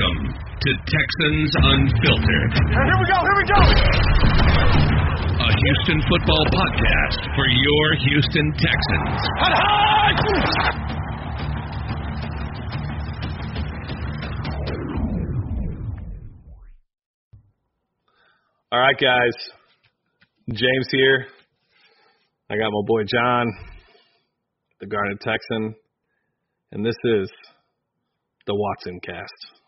Welcome to Texans Unfiltered. Here we go, here we go! A Houston football podcast for your Houston Texans. Hut, hut! All right, guys. James here. I got my boy John, the Garnet Texan, and this is the Watson cast.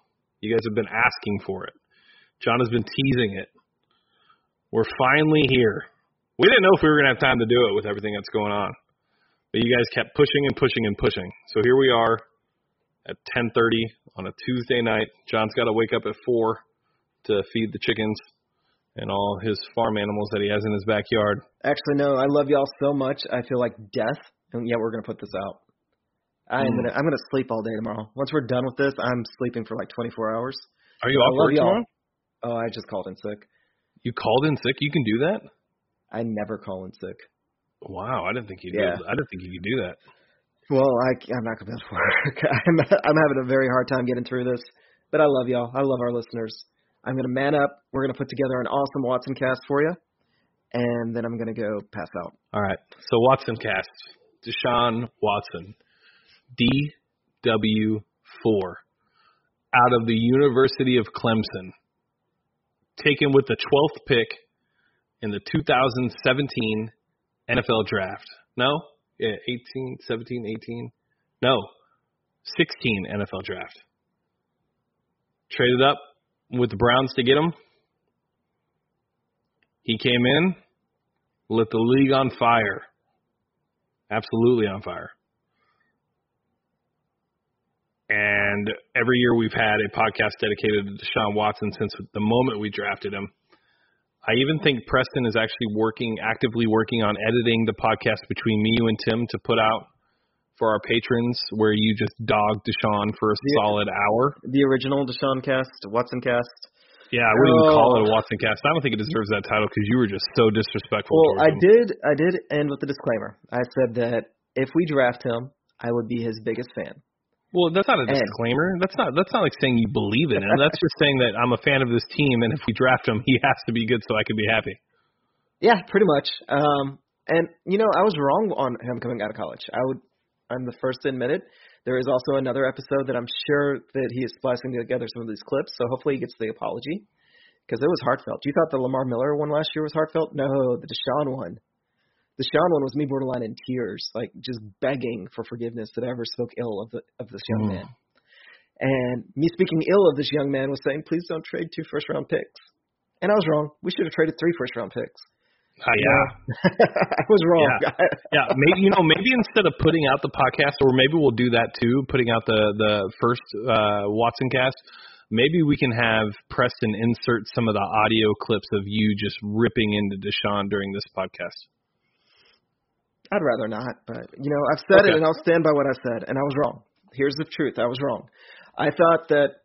You guys have been asking for it. John has been teasing it. We're finally here. We didn't know if we were going to have time to do it with everything that's going on. But you guys kept pushing and pushing and pushing. So here we are at 10:30 on a Tuesday night. John's got to wake up at 4 to feed the chickens and all his farm animals that he has in his backyard. Actually, no. I love y'all so much. I feel like death, and yet we're gonna put this out. I am Mm. gonna I'm gonna sleep all day tomorrow. Once we're done with this, I'm sleeping for like 24 hours. Are you off work tomorrow? Oh, I just called in sick. You called in sick. You can do that? I never call in sick. Wow, I didn't think you. Yeah. Did. I didn't think you could do that. Well, I, I'm not gonna be able to work. I'm I'm having a very hard time getting through this, but I love y'all. I love our listeners. I'm gonna man up. We're gonna put together an awesome Watson cast for you, and then I'm gonna go pass out. All right. So Watson cast. Deshaun Watson. DW4. Out of the University of Clemson. Taken with the 12th pick in the 2017 NFL draft. No? Yeah, 18, 17, 18. No. 16 NFL draft. Traded up with the Browns to get him. He came in, lit the league on fire. Absolutely on fire. And every year we've had a podcast dedicated to Deshaun Watson since the moment we drafted him. I even think Preston is actually working, actively working on editing the podcast between me, you, and Tim to put out for our patrons where you just dog Deshaun for a Yeah. solid hour. The original Deshaun cast, Watson cast. Yeah, I wouldn't even call Oh. it a oh. Watson cast. I don't think it deserves that title because you were just so disrespectful. Well, I him. did. I did end with a disclaimer. I said that if we draft him, I would be his biggest fan. Well, that's not a And- disclaimer. That's not that's not like saying you believe in him. That's just saying that I'm a fan of this team, and if we draft him, he has to be good so I can be happy. Yeah, pretty much. Um, and you know, I was wrong on him coming out of college. I would. I'm the first to admit it. There is also another episode that I'm sure that he is splicing together some of these clips. So hopefully he gets the apology because it was heartfelt. You thought the Lamar Miller one last year was heartfelt? No, the Deshaun one. The Deshaun one was me borderline in tears, like just begging for forgiveness that I ever spoke ill of the of this young Mm. man. And me speaking ill of this young man was saying, please don't trade two first round picks. And I was wrong. We should have traded three first round picks. Uh, yeah, I was wrong. yeah. Maybe you know, maybe instead of putting out the podcast, or maybe we'll do that too, putting out the the first uh, Watson cast. Maybe we can have Preston insert some of the audio clips of you just ripping into Deshaun during this podcast. I'd rather not, but you know, I've said Okay. it and I'll stand by what I said, and I was wrong. Here's the truth: I was wrong. I thought that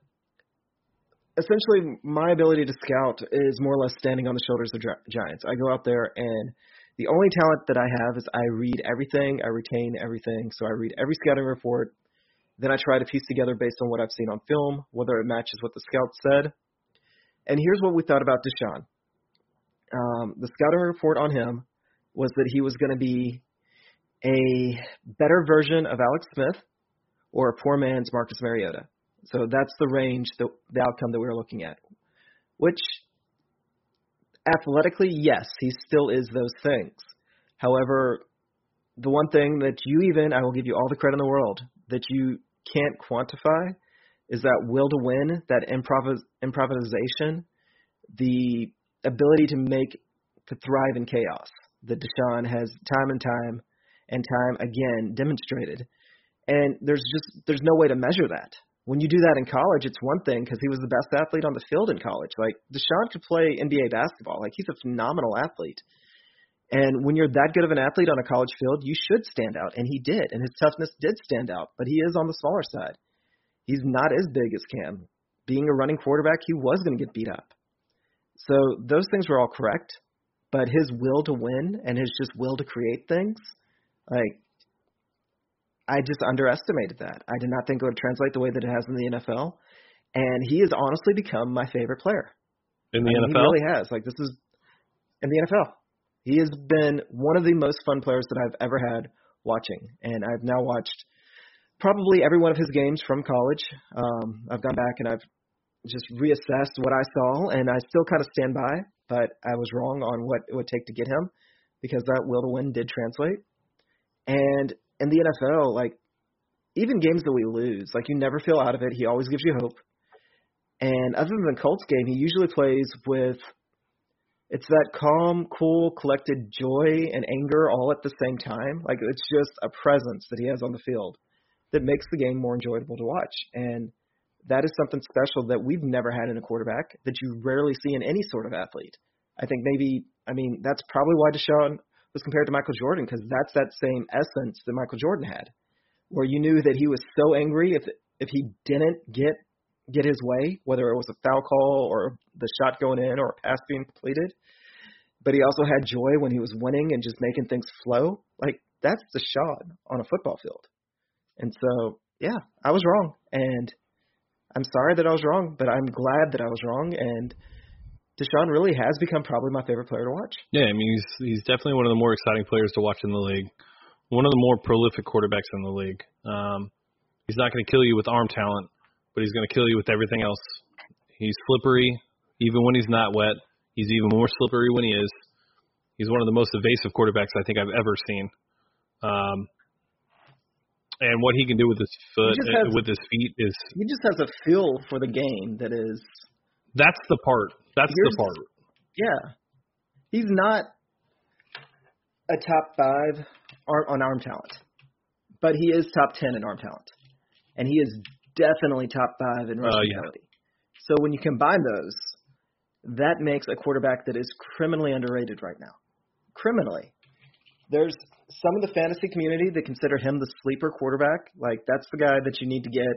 essentially my ability to scout is more or less standing on the shoulders of gi- giants. I go out there and the only talent that I have is I read everything, I retain everything. So I read every scouting report, then I try to piece together based on what I've seen on film, whether it matches what the scout said. And here's what we thought about Deshaun. Um, the scouting report on him was that he was going to be a better version of Alex Smith or a poor man's Marcus Mariota. So that's the range, the, the outcome that we were looking at. Which, athletically, yes, he still is those things. However, the one thing that you even, I will give you all the credit in the world, that you can't quantify is that will to win, that improvis- improvisation, the ability to make, to thrive in chaos that Deshaun has time and time and time again demonstrated. And there's just there's no way to measure that. When you do that in college, it's one thing because he was the best athlete on the field in college. Like Deshaun could play NBA basketball. Like he's a phenomenal athlete. And when you're that good of an athlete on a college field, you should stand out. And he did. And his toughness did stand out. But he is on the smaller side. He's not as big as Cam. Being a running quarterback, he was going to get beat up. So those things were all correct. But his will to win and his just will to create things, like I just underestimated that. I did not think it would translate the way that it has in the NFL. and he has honestly become my favorite player in the I mean, NFL. He really has. Like this is in the NFL. He has been one of the most fun players that I've ever had watching, and I've now watched probably every one of his games from college. Um, I've gone back and I've just reassessed what I saw, and I still kind of stand by, but I was wrong on what it would take to get him because that will to win did translate. And in the NFL, like even games that we lose, like you never feel out of it. He always gives you hope. And other than the Colts game, he usually plays with it's that calm, cool, collected joy and anger all at the same time. Like it's just a presence that he has on the field that makes the game more enjoyable to watch. And that is something special that we've never had in a quarterback that you rarely see in any sort of athlete. I think maybe, I mean, that's probably why Deshaun was compared to Michael Jordan because that's that same essence that Michael Jordan had, where you knew that he was so angry if if he didn't get get his way, whether it was a foul call or the shot going in or a pass being completed. But he also had joy when he was winning and just making things flow. Like that's Deshaun on a football field. And so, yeah, I was wrong, and I'm sorry that I was wrong, but I'm glad that I was wrong. And Deshaun really has become probably my favorite player to watch. Yeah, I mean he's he's definitely one of the more exciting players to watch in the league. One of the more prolific quarterbacks in the league. Um, he's not going to kill you with arm talent, but he's going to kill you with everything else. He's slippery, even when he's not wet. He's even more slippery when he is. He's one of the most evasive quarterbacks I think I've ever seen. Um, and what he can do with his foot, has- with his feet, is He just has a feel for the game that is, that's the part. That's Here's- the part. yeah, he's not a top five ar- on arm talent, but he is top ten in arm talent, and he is definitely top five in rushing yeah. ability. So when you combine those, that makes a quarterback that is criminally underrated right now. Criminally. There's some of the fantasy community that consider him the sleeper quarterback. Like that's the guy that you need to get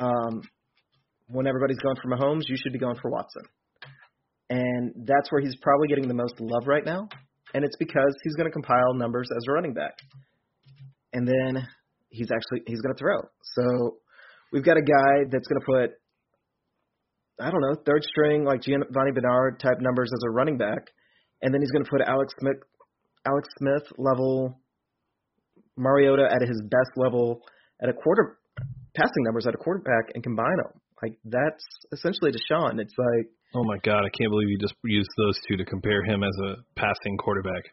um, when everybody's going for Mahomes. You should be going for Watson, and that's where he's probably getting the most love right now. And it's because he's going to compile numbers as a running back, and then he's actually he's going to throw. So we've got a guy that's going to put I don't know third string like Giovani Bernard type numbers as a running back, and then he's going to put Alex Smith Alex Smith level Mariota at his best level at a quarter passing numbers at a quarterback and combine them. Like that's essentially Deshaun. It's like Oh my god, I can't believe you just used those two to compare him as a passing quarterback.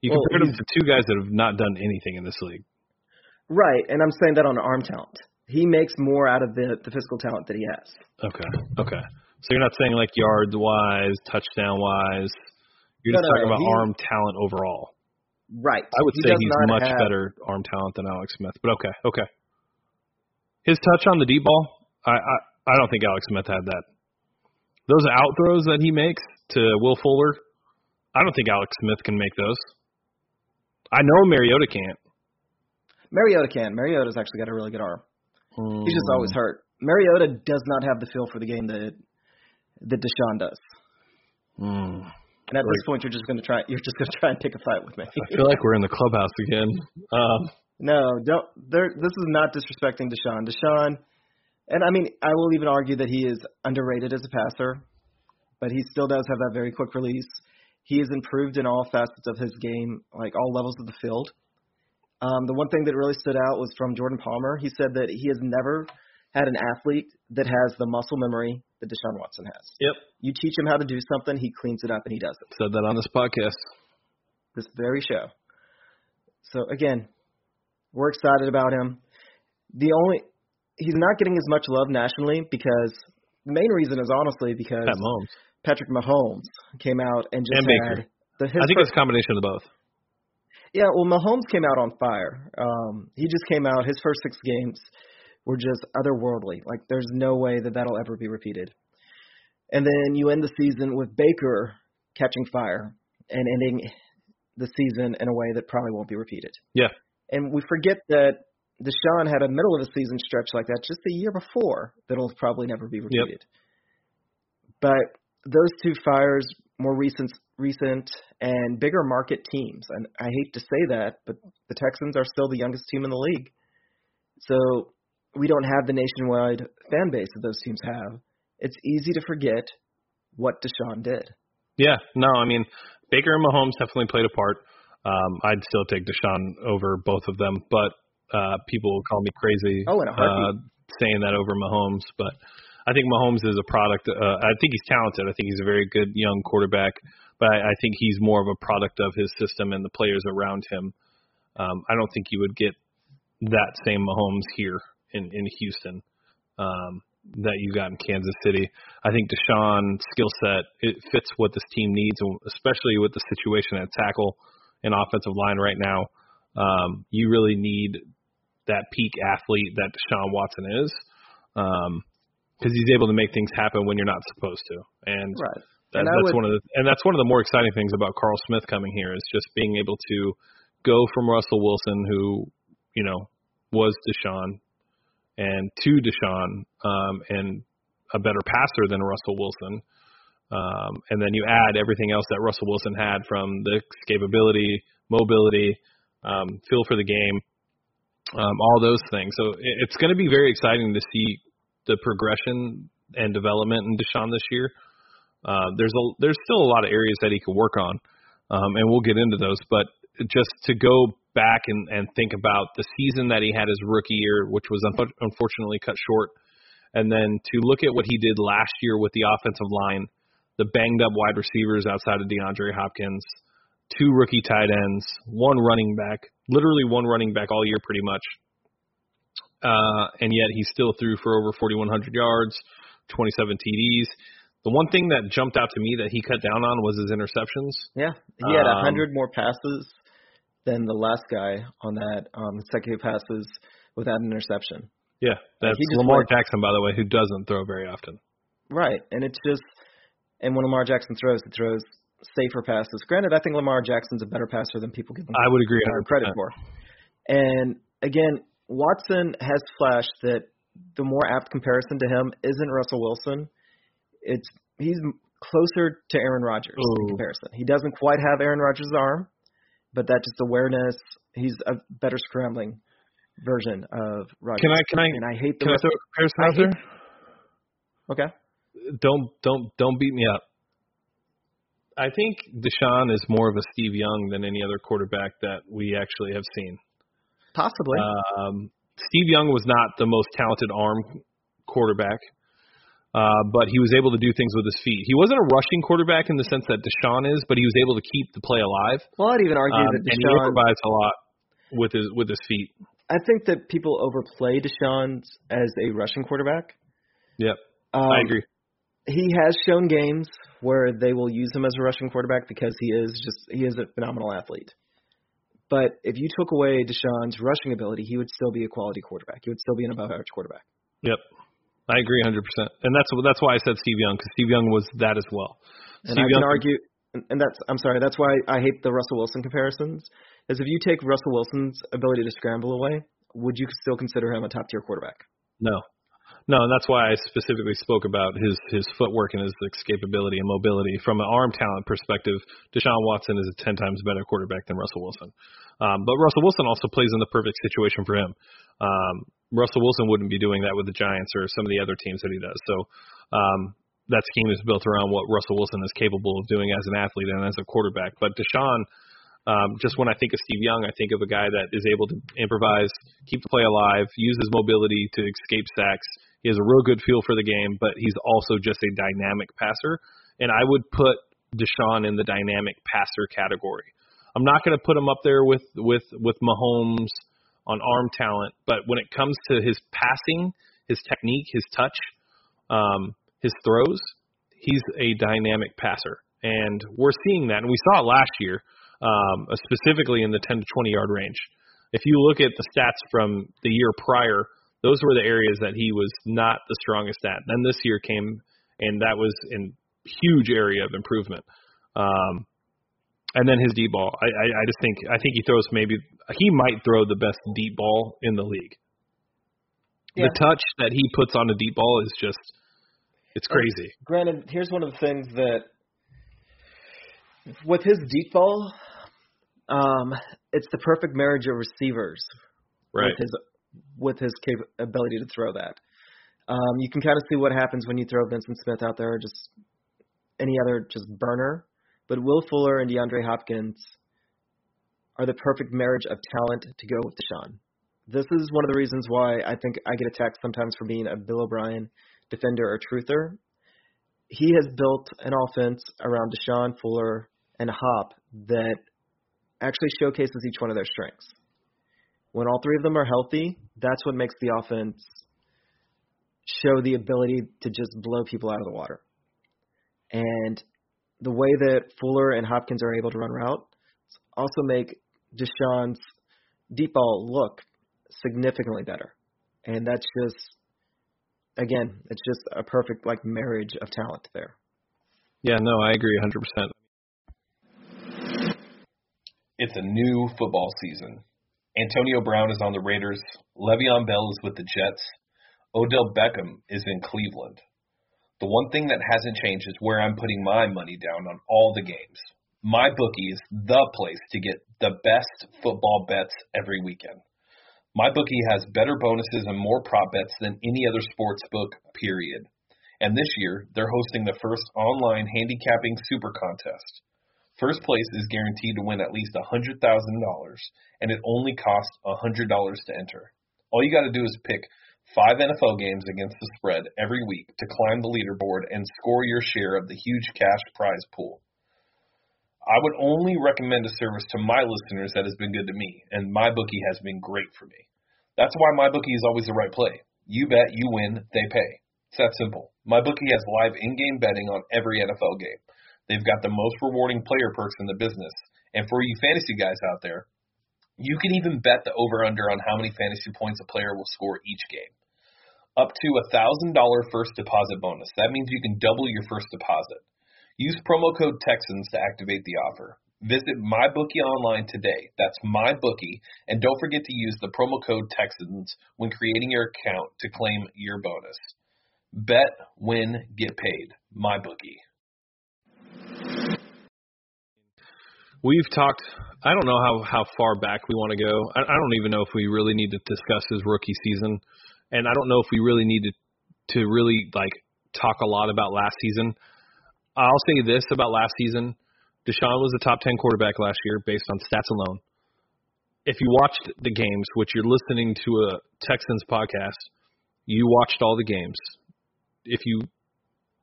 You Well, compared him to two guys that have not done anything in this league. right, and I'm saying that on arm talent. He makes more out of the the physical talent that he has. Okay. Okay. So you're not saying like yards wise, touchdown wise. You're No, just no, talking no, about arm talent overall. Right. I would He say he's much have- better arm talent than Alex Smith. But okay, okay. His touch on the deep ball, I, I I don't think Alex Smith had that. Those out throws that he makes to Will Fuller, I don't think Alex Smith can make those. I know Mariota can't. Mariota can. Mariota's actually got a really good arm. He's just Mm. always hurt. Mariota does not have the feel for the game that that Deshaun does. Mm. And at this point, you're just gonna try. You're just gonna try and pick a fight with me. I feel like we're in the clubhouse again. Um, No, don't. There. This is not disrespecting Deshaun. Deshaun, and I mean, I will even argue that he is underrated as a passer, but he still does have that very quick release. He has improved in all facets of his game, like all levels of the field. Um, the one thing that really stood out was from Jordan Palmer. He said that he has never had an athlete that has the muscle memory that Deshaun Watson has. yep. You teach him how to do something, he cleans it up and he does it. Said that on this podcast. This very show. So again, we're excited about him. The only he's not getting as much love nationally because the main reason is honestly because Mahomes. Patrick Mahomes came out and just And had the his I think first, it's a combination of both. yeah. Well, Mahomes came out on fire. Um, he just came out. His first six games were just otherworldly. Like there's no way that that'll ever be repeated. And then you end the season with Baker catching fire and ending the season in a way that probably won't be repeated. Yeah. And we forget that Deshaun had a middle of the season stretch like that just the year before that'll probably never be repeated. But those two fires, more recent, recent and bigger market teams, and I hate to say that, but the Texans are still the youngest team in the league. So we don't have the nationwide fan base that those teams have, it's easy to forget what Deshaun did. Yeah, no, I mean Baker and Mahomes definitely played a part. Um, I'd still take Deshaun over both of them, but uh, people will call me crazy Oh, in a uh, saying that over Mahomes. But I think Mahomes is a product. Uh, I think he's talented. I think he's a very good young quarterback, but I, I think he's more of a product of his system and the players around him. Um, I don't think you would get that same Mahomes here in in Houston um, that you got in Kansas City. I think Deshaun's skill set it fits what this team needs, especially with the situation at tackle and offensive line right now. Um, you really need that peak athlete that Deshaun Watson is, because he's able to make things happen when you're not supposed to. And Right. that, And that's would- one of the and that's one of the more exciting things about Carl Smith coming here is just being able to go from Russell Wilson, who you know was Deshaun, and to Deshaun, um, and a better passer than Russell Wilson. Um, and then you add everything else that Russell Wilson had from the escapability, mobility, um, feel for the game, um, all those things. So it, it's going to be very exciting to see the progression and development in Deshaun this year. Uh, there's a there's still a lot of areas that he could work on, um, and we'll get into those. But just to go back and, and think about the season that he had his rookie year, which was unf- unfortunately cut short, and then to look at what he did last year with the offensive line, the banged up wide receivers outside of DeAndre Hopkins, two rookie tight ends, one running back, literally one running back all year pretty much. Uh, and yet he still threw for over 4,100 yards, 27 TDs. The one thing that jumped out to me that he cut down on was his interceptions. Yeah, he had a Um, hundred more passes than the last guy on that um, consecutive passes without an interception. Yeah, that's Lamar went- Jackson, by the way, who doesn't throw very often. Right, and it's just, and when Lamar Jackson throws, he throws safer passes. Granted, I think Lamar Jackson's a better passer than people give him I would agree 100%. credit for. And again, Watson has flashed that the more apt comparison to him isn't Russell Wilson. It's he's closer to Aaron Rodgers Ooh. in comparison. He doesn't quite have Aaron Rodgers' arm, but that just awareness. He's a better scrambling version of Rodgers. Can I can I and I hate the can I throw a comparison I out there? okay. Don't don't don't beat me up. I think Deshaun is more of a Steve Young than any other quarterback that we actually have seen. Possibly. Um, Steve Young was not the most talented arm quarterback, uh, but he was able to do things with his feet. He wasn't a rushing quarterback in the sense that Deshaun is, but he was able to keep the play alive. well, I'd even argue Um, that and he Deshaun. improvised a lot with his with his feet. I think that people overplay Deshaun as a rushing quarterback. Yep, Um, I agree. He has shown games where they will use him as a rushing quarterback because he is just he is a phenomenal athlete. But if you took away Deshaun's rushing ability, he would still be a quality quarterback. He would still be an above average quarterback. Yep, I agree 100. percent And that's that's why I said Steve Young because Steve Young was that as well. And Steve I Young, can argue, and- and that's I'm sorry, that's why I hate the Russell Wilson comparisons. Is if you take Russell Wilson's ability to scramble away, would you still consider him a top tier quarterback? No. No, and that's why I specifically spoke about his his footwork and his escapability and mobility. From an arm talent perspective, Deshaun Watson is a ten times better quarterback than Russell Wilson. Um, but Russell Wilson also plays in the perfect situation for him. Um, Russell Wilson wouldn't be doing that with the Giants or some of the other teams that he does. So um, that scheme is built around what Russell Wilson is capable of doing as an athlete and as a quarterback. But Deshaun, um, just when I think of Steve Young, I think of a guy that is able to improvise, keep the play alive, use his mobility to escape sacks. He has a real good feel for the game, but he's also just a dynamic passer. And I would put Deshaun in the dynamic passer category. I'm not going to put him up there with with with Mahomes on arm talent, but when it comes to his passing, his technique, his touch, um, his throws, he's a dynamic passer, and we're seeing that, and we saw it last year, um, uh, specifically in the 10 to 20 yard range. If you look at the stats from the year prior, those were the areas that he was not the strongest at. Then this year came, and that was in huge area of improvement. Um, and then his deep ball, I, I, I just think I think he throws maybe he might throw the best deep ball in the league. Yeah. The touch that he puts on a deep ball is just it's crazy. Granted, here's one of the things that with his deep ball, um, it's the perfect marriage of receivers Right. with his with his ability to throw that. Um, you can kind of see what happens when you throw Vyncint Smith out there, or just any other just burner. But Will Fuller and DeAndre Hopkins are the perfect marriage of talent to go with Deshaun. This is one of the reasons why I think I get attacked sometimes for being a Bill O'Brien defender or truther. He has built an offense around Deshaun Fuller and Hop that actually showcases each one of their strengths. When all three of them are healthy, that's what makes the offense show the ability to just blow people out of the water. And the way that Fuller and Hopkins are able to run routes also make Deshaun's deep ball look significantly better. And that's just again, it's just a perfect like marriage of talent there. Yeah, no, I agree 100%. It's a new football season. Antonio Brown is on the Raiders. Le'Veon Bell is with the Jets. Odell Beckham is in Cleveland. The one thing that hasn't changed is where I'm putting my money down on all the games. MyBookie is the place to get the best football bets every weekend. MyBookie has better bonuses and more prop bets than any other sports book, period. And this year, they're hosting the first online handicapping super contest. First place is guaranteed to win at least $100,000, and it only costs $100 to enter. All you got to do is pick five NFL games against the spread every week to climb the leaderboard and score your share of the huge cash prize pool. I would only recommend a service to my listeners that has been good to me, and MyBookie has been great for me. That's why MyBookie is always the right play. You bet, you win, they pay. It's that simple. MyBookie has live in-game betting on every NFL game. They've got the most rewarding player perks in the business. And for you fantasy guys out there, you can even bet the over-under on how many fantasy points a player will score each game. Up to a $1,000 first deposit bonus. That means you can double your first deposit. Use promo code Texans to activate the offer. Visit MyBookie online today. That's MyBookie, and don't forget to use the promo code Texans when creating your account to claim your bonus. Bet, win, get paid. MyBookie. We've talked. I don't know how how far back we want to go. I, I don't even know if we really need to discuss his rookie season, and I don't know if we really need to to really like talk a lot about last season. I'll say this about last season: Deshaun was a top ten quarterback last year based on stats alone. If you watched the games, which you're listening to a Texans podcast, you watched all the games. If you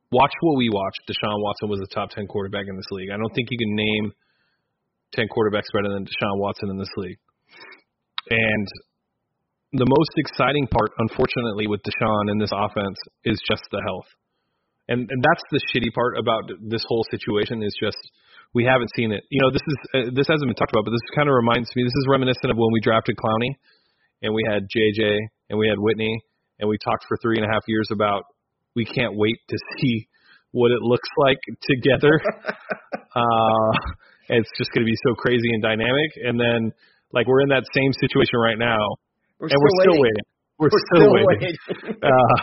watch what we watched, Deshaun Watson was a top ten quarterback in this league. I don't think you can name ten quarterbacks better than Deshaun Watson in this league. And the most exciting part, unfortunately, with Deshaun in this offense is just the health. And and that's the shitty part about this whole situation is just we haven't seen it. You know, this is uh, this hasn't been talked about, but this kind of reminds me. This is reminiscent of when we drafted Clowney, and we had JJ and we had Whitney, and we talked for three and a half years about we can't wait to see what it looks like together. uh, it's just going to be so crazy and dynamic. And then, like, we're in that same situation right now, We're and we're still waiting. waiting. We're, We're still, still waiting. waiting. uh,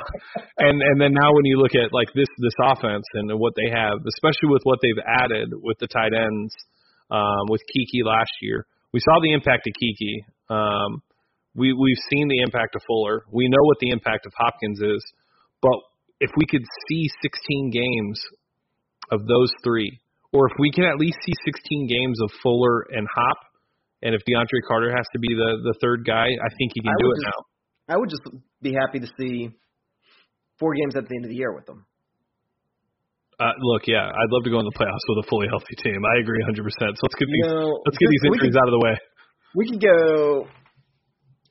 and and then now when you look at like this this offense and what they have, especially with what they've added with the tight ends, um, with Keke last year, we saw the impact of Keke. Um, we we've seen the impact of Fuller. We know what the impact of Hopkins is, but if we could see 16 games of those three, or if we can at least see 16 games of Fuller and Hop, and if DeAndre Carter has to be the the third guy, I think he can I do it just- now. I would just be happy to see four games at the end of the year with them. Uh, look, yeah, I'd love to go in the playoffs with a fully healthy team. I agree 100%. So let's get You these know, let's get these injuries could, out of the way. we could go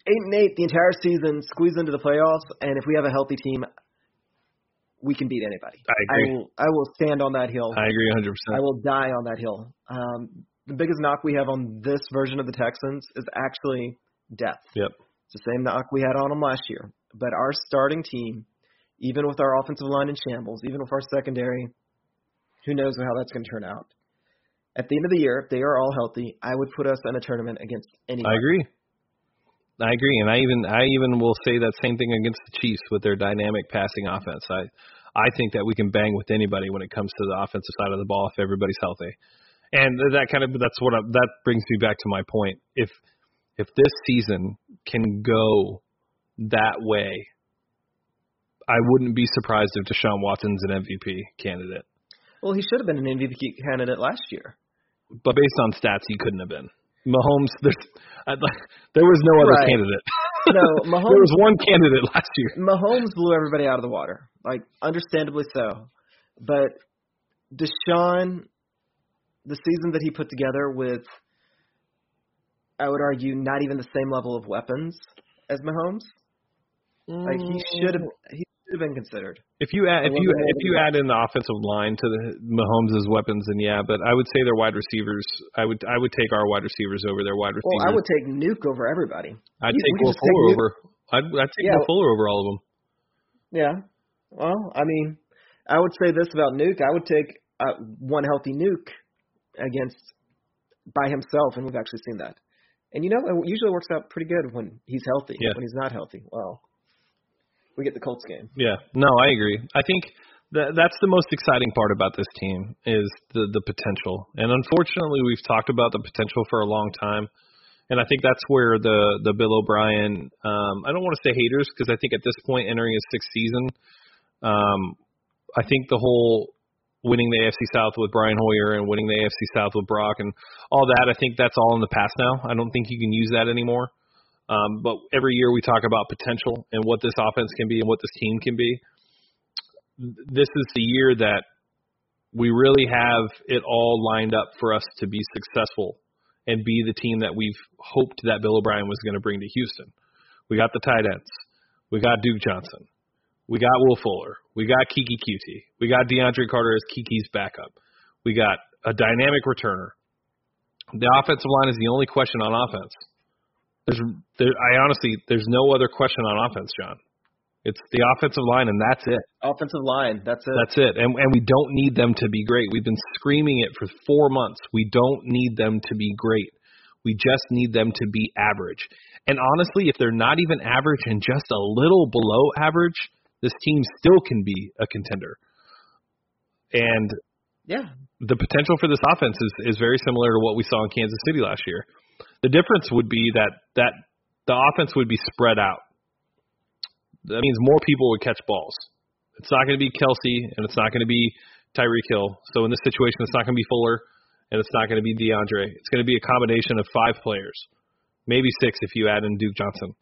eight and eight the entire season, squeeze into the playoffs, and if we have a healthy team, we can beat anybody. I agree. will I will stand on that hill. I agree 100%. I will die on that hill. Um, the biggest knock we have on this version of the Texans is actually depth. Yep. It's the same knock we had on them last year. But our starting team, even with our offensive line in shambles, even with our secondary, who knows how that's going to turn out. At the end of the year, if they are all healthy, I would put us in a tournament against anyone. I agree. I agree, and I even I even will say that same thing against the Chiefs with their dynamic passing offense. I I think that we can bang with anybody when it comes to the offensive side of the ball if everybody's healthy. And that kind of that's what I, that brings me back to my point. If if this season can go that way, I wouldn't be surprised if Deshaun Watson's an MVP candidate. Well, he should have been an MVP candidate last year. But based on stats, he couldn't have been. Mahomes, there's, there was no other Right. candidate. No, Mahomes. there was one candidate last year. Mahomes blew everybody out of the water, like understandably so. But Deshaun, the season that he put together with, I would argue, not even the same level of weapons as Mahomes. Like he should have, he should have been considered. If you add if you if you add in the offensive line to the Mahomes' weapons, then yeah. But I would say their wide receivers. I would I would take our wide receivers over their wide receivers. Well, I would take Nuke over everybody. I'd we- take Will just take Fuller over. I'd I'd take Yeah. Will Fuller over all of them. Yeah. Well, I mean, I would say this about Nuke. I would take uh, one healthy Nuke against by himself, and we've actually seen that. And you know, it usually works out pretty good when he's healthy. Yeah. When he's not healthy, well, we get the Colts game. Yeah, no, I agree. I think that that's the most exciting part about this team is the the potential. And unfortunately, we've talked about the potential for a long time. And I think that's where the the Bill O'Brien um I don't want to say haters because I think at this point entering his sixth season um I think the whole winning the AFC South with Brian Hoyer and winning the AFC South with Brock and all that I think that's all in the past now. I don't think you can use that anymore. Um, but every year we talk about potential and what this offense can be and what this team can be. This is the year that we really have it all lined up for us to be successful and be the team that we've hoped that Bill O'Brien was going to bring to Houston. We got the tight ends. We got Duke Johnson. We got Will Fuller. We got Keke Coutee. We got DeAndre Carter as Keke's backup. We got a dynamic returner. The offensive line is the only question on offense. There's, there, I honestly, there's no other question on offense, John. It's the offensive line, and that's it. Offensive line, that's it. That's it. And and we don't need them to be great. We've been screaming it for four months. We don't need them to be great. We just need them to be average. And honestly, if they're not even average and just a little below average, this team still can be a contender. And yeah, the potential for this offense is, is very similar to what we saw in Kansas City last year. The difference would be that that the offense would be spread out. That means more people would catch balls. It's not going to be Kelce and it's not going to be Tyreek Hill. So in this situation, it's not going to be Fuller and it's not going to be DeAndre. It's going to be a combination of five players, maybe six if you add in Duke Johnson.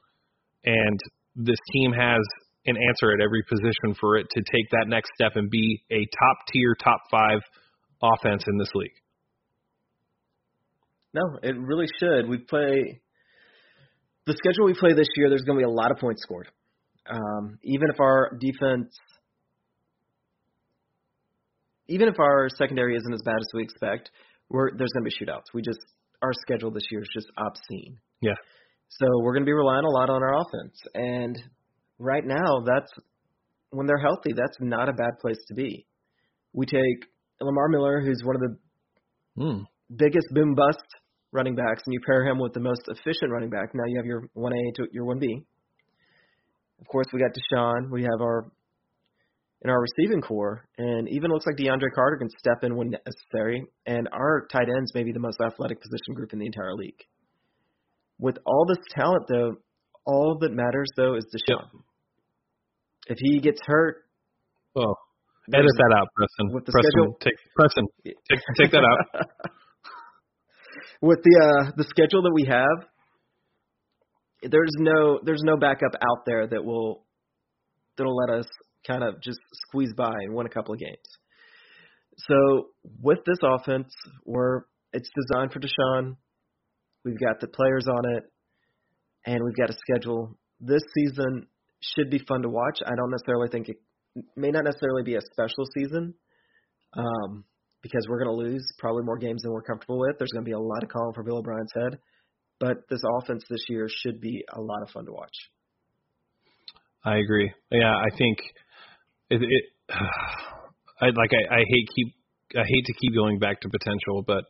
And this team has an answer at every position for it to take that next step and be a top tier, top five offense in this league. No, it really should. We play the schedule we play this year. There's going to be a lot of points scored. Um, even if our defense, even if our secondary isn't as bad as we expect, we're, there's going to be shootouts. We just our schedule this year is just obscene. Yeah. So we're going to be relying a lot on our offense, and right now that's when they're healthy. That's not a bad place to be. We take Lamar Miller, who's one of the Hmm. biggest boom bust running backs, and you pair him with the most efficient running back. Now you have your one A to your one B. Of course, we got Deshaun. We have our in our receiving corps, and even looks like DeAndre Carter can step in when necessary. And our tight ends may be the most athletic position group in the entire league. With all this talent, though, all that matters though is Deshaun. If he gets hurt, Oh, edit that out, Preston. With the Preston, schedule- take Preston, take take that out. with the uh the schedule that we have, there's no there's no backup out there that will that'll let us kind of just squeeze by and win a couple of games. So with this offense, we're it's designed for Deshaun. We've got the players on it, and we've got a schedule. This season should be fun to watch. I don't necessarily think it may not necessarily be a special season. Um, because we're going to lose probably more games than we're comfortable with. There's going to be a lot of calling for Bill O'Brien's head, but this offense this year should be a lot of fun to watch. I agree. Yeah, I think it. it I like. I, I hate keep. I hate to keep going back to potential, but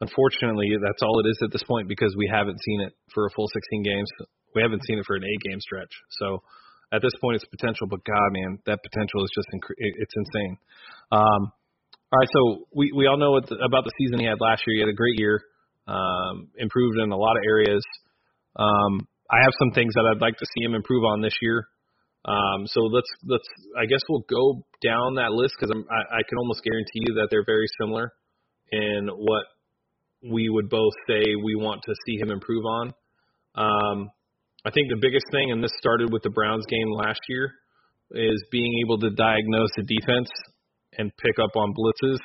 unfortunately, that's all it is at this point because we haven't seen it for a full 16 games. We haven't seen it for an eight game stretch. So at this point, it's potential. But God, man, that potential is just it's insane. Um, all right, so we we all know the, about the season he had last year. He had a great year, um, improved in a lot of areas. Um, I have some things that I'd like to see him improve on this year. Um, so let's let's I guess we'll go down that list because I, I can almost guarantee you that they're very similar in what we would both say we want to see him improve on. Um, I think the biggest thing, and this started with the Browns game last year, is being able to diagnose the defense and pick up on blitzes,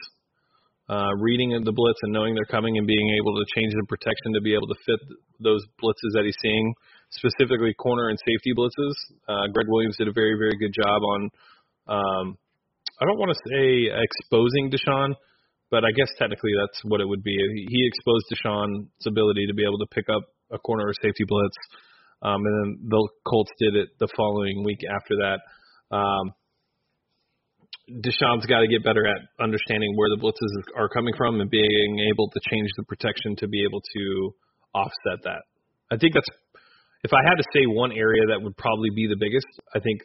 uh, reading the blitz and knowing they're coming and being able to change the protection to be able to fit those blitzes that he's seeing, specifically corner and safety blitzes. Uh, Gregg Williams did a very, very good job on, um, I don't want to say exposing Deshaun, but I guess technically that's what it would be. He exposed Deshaun's ability to be able to pick up a corner or safety blitz. Um, and then the Colts did it the following week after that. Um, Deshaun's got to get better at understanding where the blitzes are coming from and being able to change the protection to be able to offset that. I think that's if I had to say one area that would probably be the biggest, I think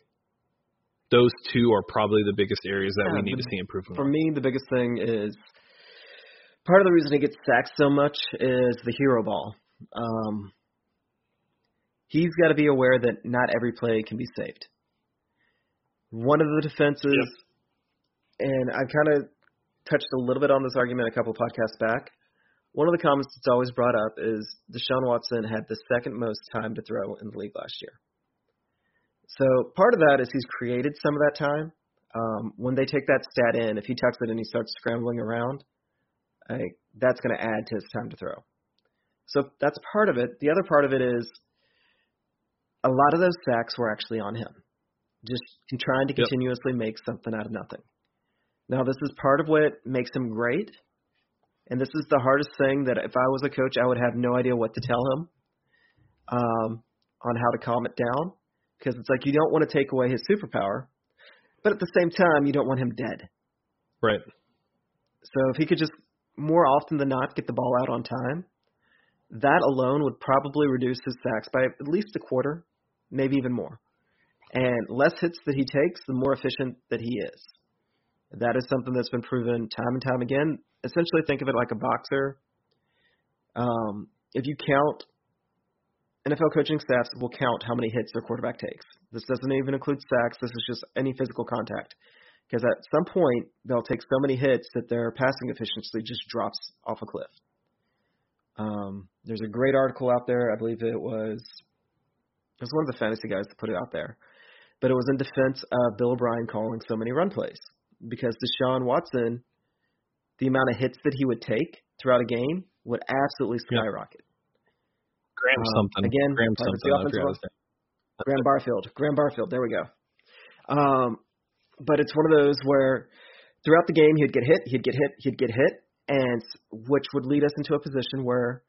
those two are probably the biggest areas that Yeah, we need the- to see improvement. For on. me, the biggest thing is part of the reason he gets sacked so much is the hero ball. Um, he's got to be aware that not every play can be saved. One of the defenses, and I've kind of touched a little bit on this argument a couple podcasts back. One of the comments that's always brought up is Deshaun Watson had the second most time to throw in the league last year. So part of that is he's created some of that time. Um, when they take that stat in, if he tucks it and he starts scrambling around, I, that's going to add to his time to throw. So that's part of it. The other part of it is a lot of those sacks were actually on him, just trying to Yep. continuously make something out of nothing. Now, this is part of what makes him great, and this is the hardest thing that if I was a coach, I would have no idea what to tell him um, on how to calm it down, because it's like you don't want to take away his superpower, but at the same time, you don't want him dead. Right. So if he could just more often than not get the ball out on time, that alone would probably reduce his sacks by at least a quarter, maybe even more. And less hits that he takes, the more efficient that he is. That is something that's been proven time and time again. Essentially, think of it like a boxer. Um, if you count, NFL coaching staffs will count how many hits their quarterback takes. This doesn't even include sacks. This is just any physical contact because at some point they'll take so many hits that their passing efficiency just drops off a cliff. Um, there's a great article out there. I believe it was it was one of the fantasy guys that put it out there, but it was in defense of Bill O'Brien calling so many run plays because Deshaun Watson, the amount of hits that he would take throughout a game would absolutely Yeah. skyrocket. Graham Um, something. again, Graham something. the I offensive. Graham Barfield. Graham Barfield. There we go. Um, but it's one of those where throughout the game he'd get hit, he'd get hit, he'd get hit, and which would lead us into a position where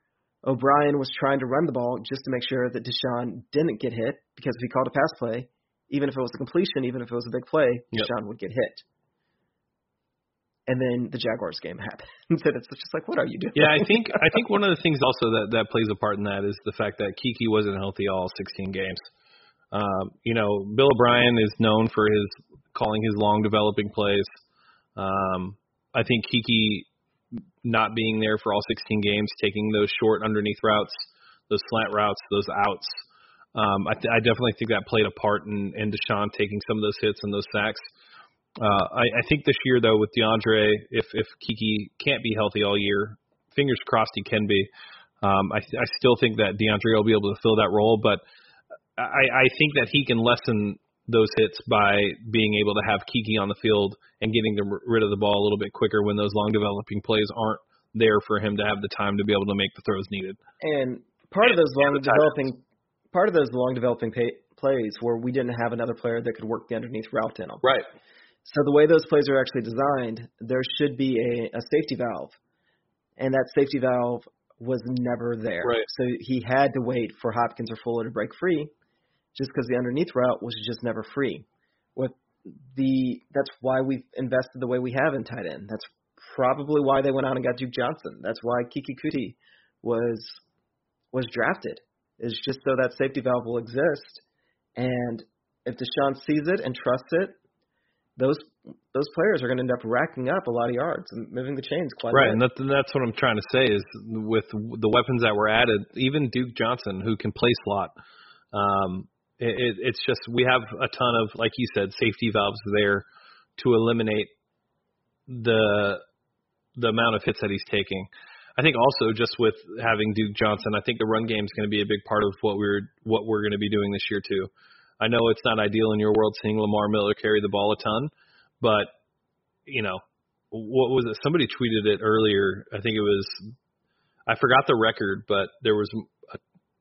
O'Brien was trying to run the ball just to make sure that Deshaun didn't get hit because if he called a pass play, even if it was a completion, even if it was a big play, Yep. Deshaun would get hit. And then the Jaguars game happened. and it's just like, what are you doing? Yeah, I think I think one of the things also that that plays a part in that is the fact that Keke wasn't healthy all 16 games. Um, you know, Bill O'Brien is known for his calling his long developing plays. Um, I think Keke not being there for all 16 games, taking those short underneath routes, those slant routes, those outs. Um, I, th- I definitely think that played a part in, in Deshaun taking some of those hits and those sacks. Uh, I, I think this year though with DeAndre, if if Keke can't be healthy all year, fingers crossed he can be. Um, I I still think that DeAndre will be able to fill that role, but I I think that he can lessen those hits by being able to have Keke on the field and getting the, rid of the ball a little bit quicker when those long developing plays aren't there for him to have the time to be able to make the throws needed. And part of those long the tight developing, part of those long developing pay, plays where we didn't have another player that could work the underneath route in them. Right. So the way those plays are actually designed, there should be a, a safety valve, and that safety valve was never there. Right. So he had to wait for Hopkins or Fuller to break free, just because the underneath route was just never free. With the that's why we've invested the way we have in tight end. That's probably why they went out and got Duke Johnson. That's why Keke Coutee was was drafted. Is just so that safety valve will exist, and if Deshaun sees it and trusts it, those those players are going to end up racking up a lot of yards and moving the chains quite Right, a and bit. and that's what I'm trying to say is with the weapons that were added, even Duke Johnson, who can play slot, Um, it, it's just we have a ton of, like you said, safety valves there to eliminate the the amount of hits that he's taking. I think also just with having Duke Johnson, I think the run game is going to be a big part of what we're what we're going to be doing this year too. I know it's not ideal in your world seeing Lamar Miller carry the ball a ton, but you know what was it? Somebody tweeted it earlier. I think it was I forgot the record, but there was a,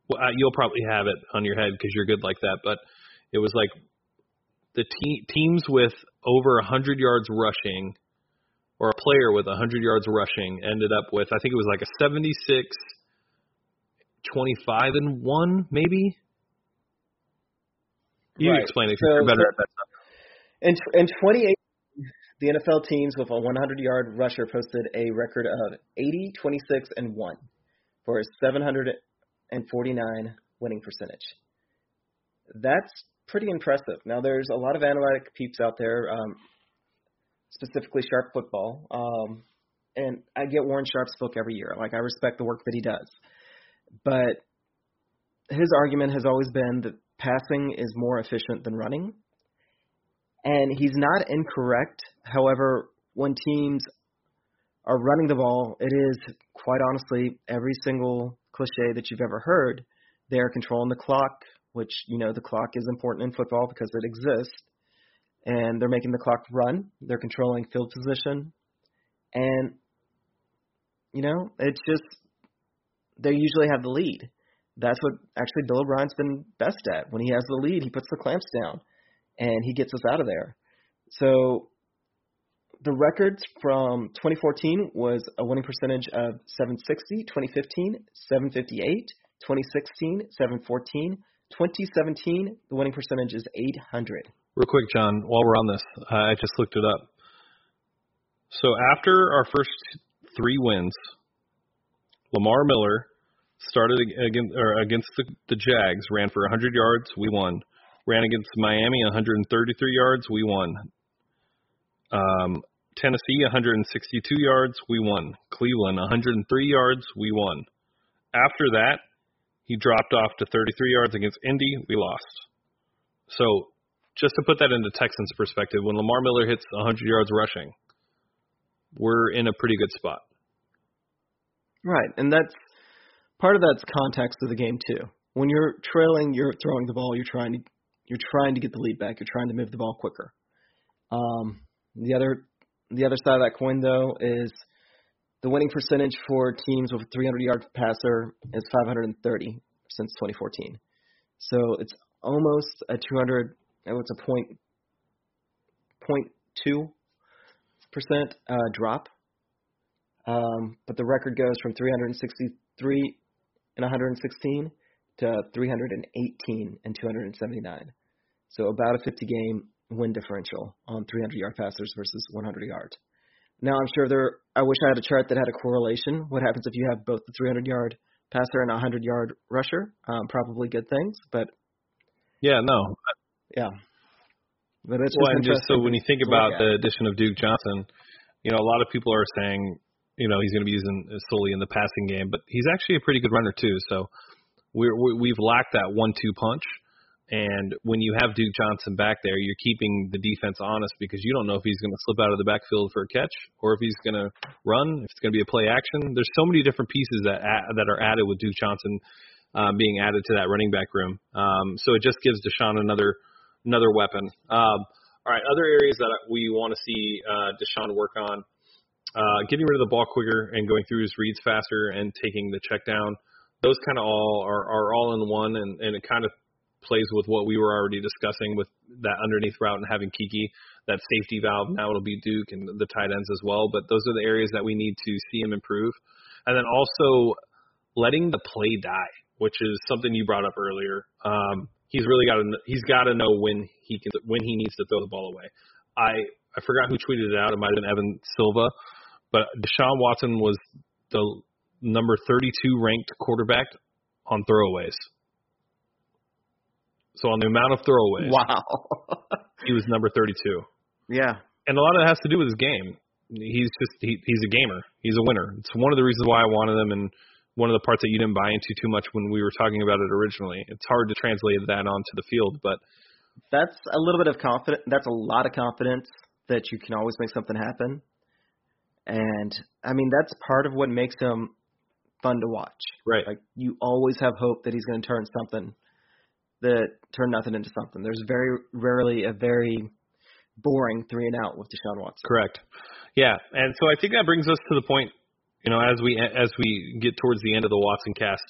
well, you'll probably have it on your head because you're good like that. But it was like the te- teams with over 100 yards rushing or a player with 100 yards rushing ended up with I think it was like a 76 25 and 1 maybe you Right. explain it So- you're better at that stuff. In in 28, the NFL teams with a 100-yard rusher posted a record of 80, 26, and one for a 749 winning percentage. That's pretty impressive. Now, there's a lot of analytic peeps out there, um, specifically Sharp Football, um, and I get Warren Sharp's book every year. Like I respect the work that he does, but his argument has always been that passing is more efficient than running. And he's not incorrect. However, when teams are running the ball, it is quite honestly every single cliche that you've ever heard. They are controlling the clock, which, you know, the clock is important in football because it exists. And they're making the clock run. They're controlling field position. And, you know, it's just, they usually have the lead. That's what actually Bill O'Brien's been best at. When he has the lead, he puts the clamps down and he gets us out of there. So the records from 2014 was a winning percentage of 760, 2015 758, 2016 714, 2017 the winning percentage is 800. Real quick, John, while we're on this, I just looked it up. So after our first three wins, Lamar Miller started against or against the, the Jags, ran for 100 yards, we won. Ran against Miami, 133 yards, we won. Um, Tennessee, 162 yards, we won. Cleveland, 103 yards, we won. After that, he dropped off to 33 yards against Indy, we lost. So just to put that into Texans perspective, when Lamar Miller hits 100 yards rushing, we're in a pretty good spot. Right, and that's part of that's context of the game too. When you're trailing, you're throwing the ball, you're trying to you're trying to get the lead back, you're trying to move the ball quicker. Um, the other the other side of that coin though is the winning percentage for teams with a 300 yard passer is 530 since 2014. So it's almost a 200. oh, It's a point point two percent uh, drop. Um, but the record goes from 363 and 116 to 318 and 279. So about a 50 game win differential on 300 yard passers versus 100 yard. Now I'm sure there. I wish I had a chart that had a correlation. What happens if you have both the 300 yard passer and a 100 yard rusher? Um, probably good things, but Yeah, no. yeah. But it's just Well, and just so when you think about the addition of Duke Johnson, you know, a lot of people are saying, you know, he's going to be using solely in the passing game, but he's actually a pretty good runner too. So we're, we- we've lacked that one-two punch. And when you have Duke Johnson back there, you're keeping the defense honest because you don't know if he's going to slip out of the backfield for a catch or if he's going to run, if it's going to be a play action. There's so many different pieces that that are added with Duke Johnson uh, being added to that running back room. Um, so it just gives Deshaun another another weapon. Um, all right, other areas that we want to see uh, Deshaun work on, uh, getting rid of the ball quicker and going through his reads faster and taking the check down. Those kind of all are, are all in one, and, and it kind of plays with what we were already discussing with that underneath route and having Keke, that safety valve. Now it'll be Duke and the tight ends as well. But those are the areas that we need to see him improve. And then also letting the play die, which is something you brought up earlier. Um, he's really got to he's got to know when he can when he needs to throw the ball away. I I forgot who tweeted it out. It might have been Evan Silva, but Deshaun Watson was the number 32 ranked quarterback on throwaways. So on the amount of throwaways, wow. he was number 32. yeah. And a lot of it has to do with his game. He's just he, he's a gamer. He's a winner. It's one of the reasons why I wanted him and one of the parts that you didn't buy into too much when we were talking about it originally. It's hard to translate that onto the field, but That's a little bit of confidence. That's a lot of confidence that you can always make something happen. And I mean, that's part of what makes him fun to watch. right. Like you always have hope that he's going to turn something that turn nothing into something. There's very rarely a very boring three and out with Deshaun Watson. Correct. Yeah, and so I think that brings us to the point, you know, as we as we get towards the end of the Watson cast.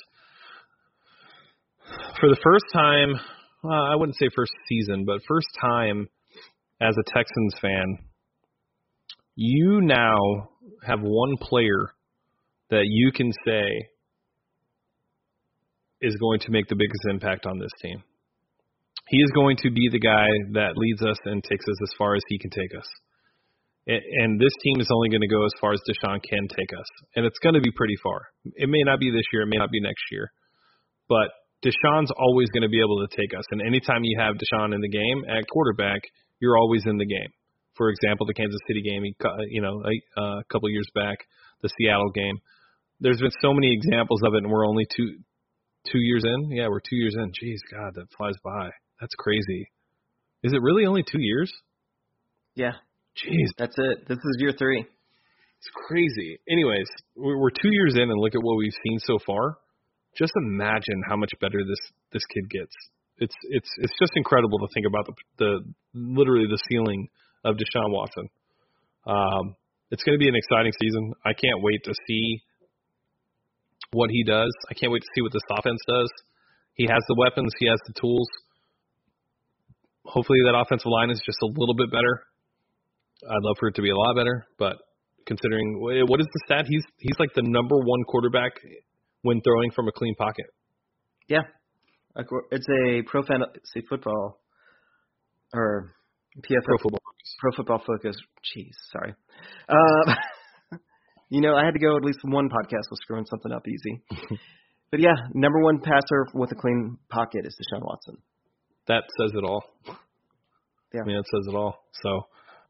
For the first time, well, I wouldn't say first season, but first time as a Texans fan, you now have one player that you can say is going to make the biggest impact on this team. He is going to be the guy that leads us and takes us as far as he can take us. And- this team is only going to go as far as Deshaun can take us. And it's going to be pretty far. It may not be this year, it may not be next year. But Deshaun's always going to be able to take us. And anytime you have Deshaun in the game at quarterback, you're always in the game. For example, the Kansas City game, you know, a, uh, a couple years back, the Seattle game. There's been so many examples of it, and we're only two two years in. Yeah, we're two years in. Jeez, God, that flies by. That's crazy. Is it really only two years? Yeah, Jeez, that's it. This is year three. it's crazy. Anyways, we're, we're two years in, and look at what we've seen so far. Just imagine how much better this this kid gets. It's it's it's just incredible to think about the the literally the ceiling of Deshaun Watson. Um, it's going to be an exciting season. I can't wait to see what he does. I can't wait to see what this offense does. He has the weapons. He has the tools. Hopefully, that offensive line is just a little bit better. I'd love for it to be a lot better, but considering what is the stat? He's he's like the number one quarterback when throwing from a clean pocket. Yeah, it's a pro fantasy football or PFF Pro football. Pro Football Focus. Jeez, sorry. Um, you know, I had to go at least one podcast was screwing something up easy. but yeah, number one passer with a clean pocket is Deshaun Watson. That says it all. Yeah. I mean, that says it all. So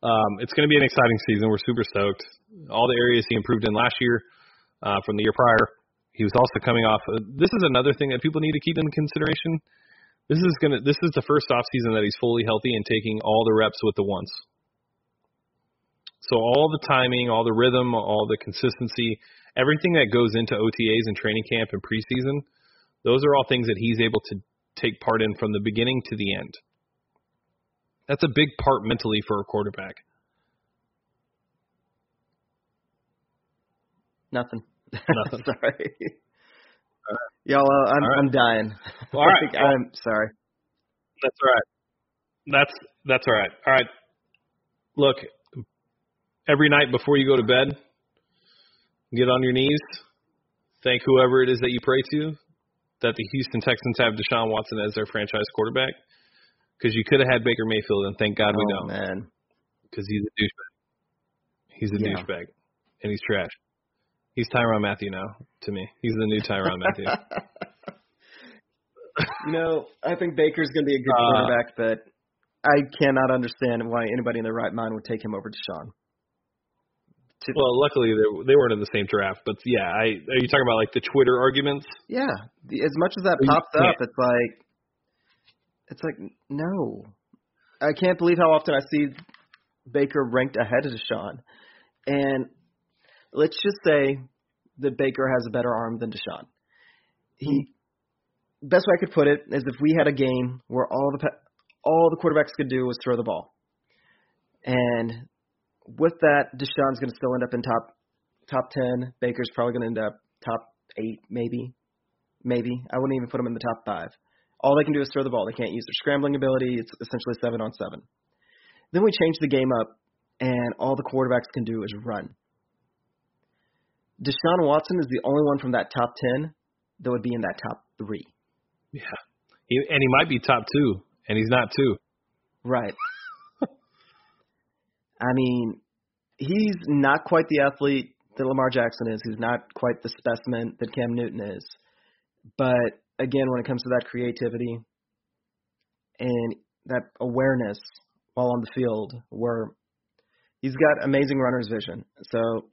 um, it's going to be an exciting season. We're super stoked. All the areas he improved in last year uh, from the year prior. He was also coming off. Uh, this is another thing that people need to keep in consideration. This is gonna. This is the first off season that he's fully healthy and taking all the reps with the ones. So all the timing, all the rhythm, all the consistency, everything that goes into OTAs and training camp and preseason, those are all things that he's able to take part in from the beginning to the end. That's a big part mentally for a quarterback. Nothing. Nothing. sorry. Y'all, uh, I'm All right. I'm dying. All right. Well- I'm sorry. That's all right. That's that's all right. All right. Look, every night before you go to bed, get on your knees, thank whoever it is that you pray to that the Houston Texans have Deshaun Watson as their franchise quarterback. Because you could have had Baker Mayfield, and thank God we oh don't. man. Because he's a douchebag. He's a Yeah. douchebag, and he's trash. He's Tyrann Mathieu now to me. He's the new Tyrann Mathieu. you know, I think Baker's going to be a good Uh, quarterback, but I cannot understand why anybody in their right mind would take him over Deshaun. To, Well, luckily they they weren't in the same draft, but yeah, I are you talking about like the Twitter arguments? yeah, as much as that You pops can't. up, it's like, it's like no, I can't believe how often I see Baker ranked ahead of Deshaun, and let's just say that Baker has a better arm than Deshaun. He best way I could put it is if we had a game where all the all the quarterbacks could do was throw the ball, and with that, Deshaun's going to still end up in top top ten. Baker's probably going to end up top eight, maybe, maybe. I wouldn't even put him in the top five. All they can do is throw the ball. They can't use their scrambling ability. It's essentially seven on seven. Then we change the game up, and all the quarterbacks can do is run. Deshaun Watson is the only one from that top ten that would be in that top three. Yeah, he, and he might be top two, and he's not two. Right. I mean, he's not quite the athlete that Lamar Jackson is. He's not quite the specimen that Cam Newton is. But again, when it comes to that creativity and that awareness while on the field, where he's got amazing runner's vision. So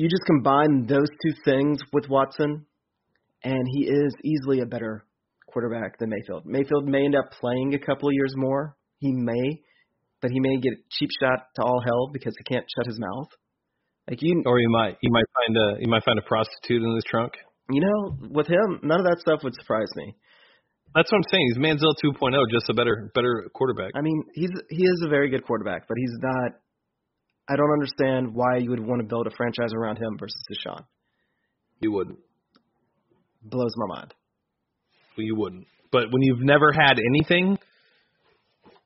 you just combine those two things with Watson, and he is easily a better quarterback than Mayfield. Mayfield may end up playing a couple of years more. He may, but he may get a cheap shot to all hell because he can't shut his mouth. Like you, Or you might you might find a you might find a prostitute in his trunk. you know, with him, none of that stuff would surprise me. That's what I'm saying. He's Manziel 2.0, just a better better quarterback. I mean, he's he is a very good quarterback, but he's not. I don't understand why you would want to build a franchise around him versus Deshaun. You wouldn't. Blows my mind. Well, you wouldn't. But when you've never had anything,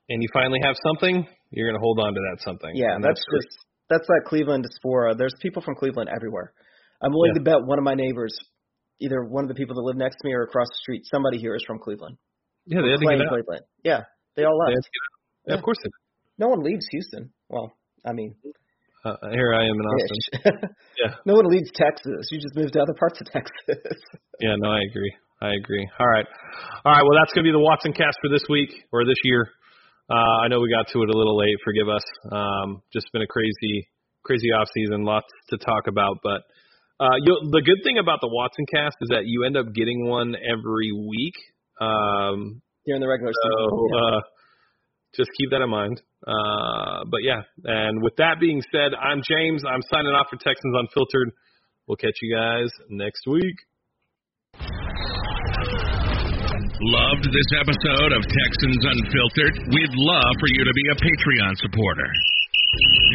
and you finally have something, you're gonna hold on to that something. Yeah, And that's just that's that Cleveland diaspora. There's people from Cleveland everywhere. I'm willing Yeah. to bet one of my neighbors, either one of the people that live next to me or across the street, somebody here is from Cleveland. yeah. They had to get out. Cleveland. Yeah, they all They left. to get out. Yeah, of course. They No one leaves Houston. Well, I mean. Uh, here I am in Austin. Yeah. no one leaves Texas. You just move to other parts of Texas. Yeah, no, I agree. I agree. All right. All right, well that's gonna be the Watson cast for this week or this year. Uh I know we got to it a little late, forgive us. Um just been a crazy crazy off season, lots to talk about, but uh the good thing about the Watson cast is that you end up getting one every week. Um During the regular season. so uh just keep that in mind. Uh but yeah, and with that being said, I'm James. I'm signing off for Texans Unfiltered. We'll catch you guys next week. Loved this episode of Texans Unfiltered? We'd love for you to be a Patreon supporter.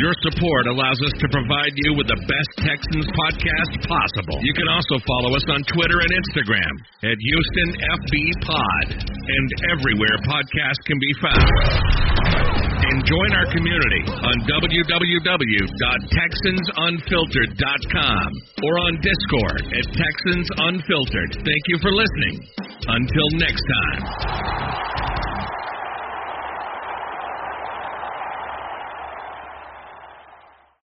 Your support allows us to provide you with the best Texans podcast possible. You can also follow us on Twitter and Instagram at Houston FB Pod and everywhere podcasts can be found. And join our community on www.texansunfiltered.com or on Discord at Texans Unfiltered. Thank you for listening. Until next time.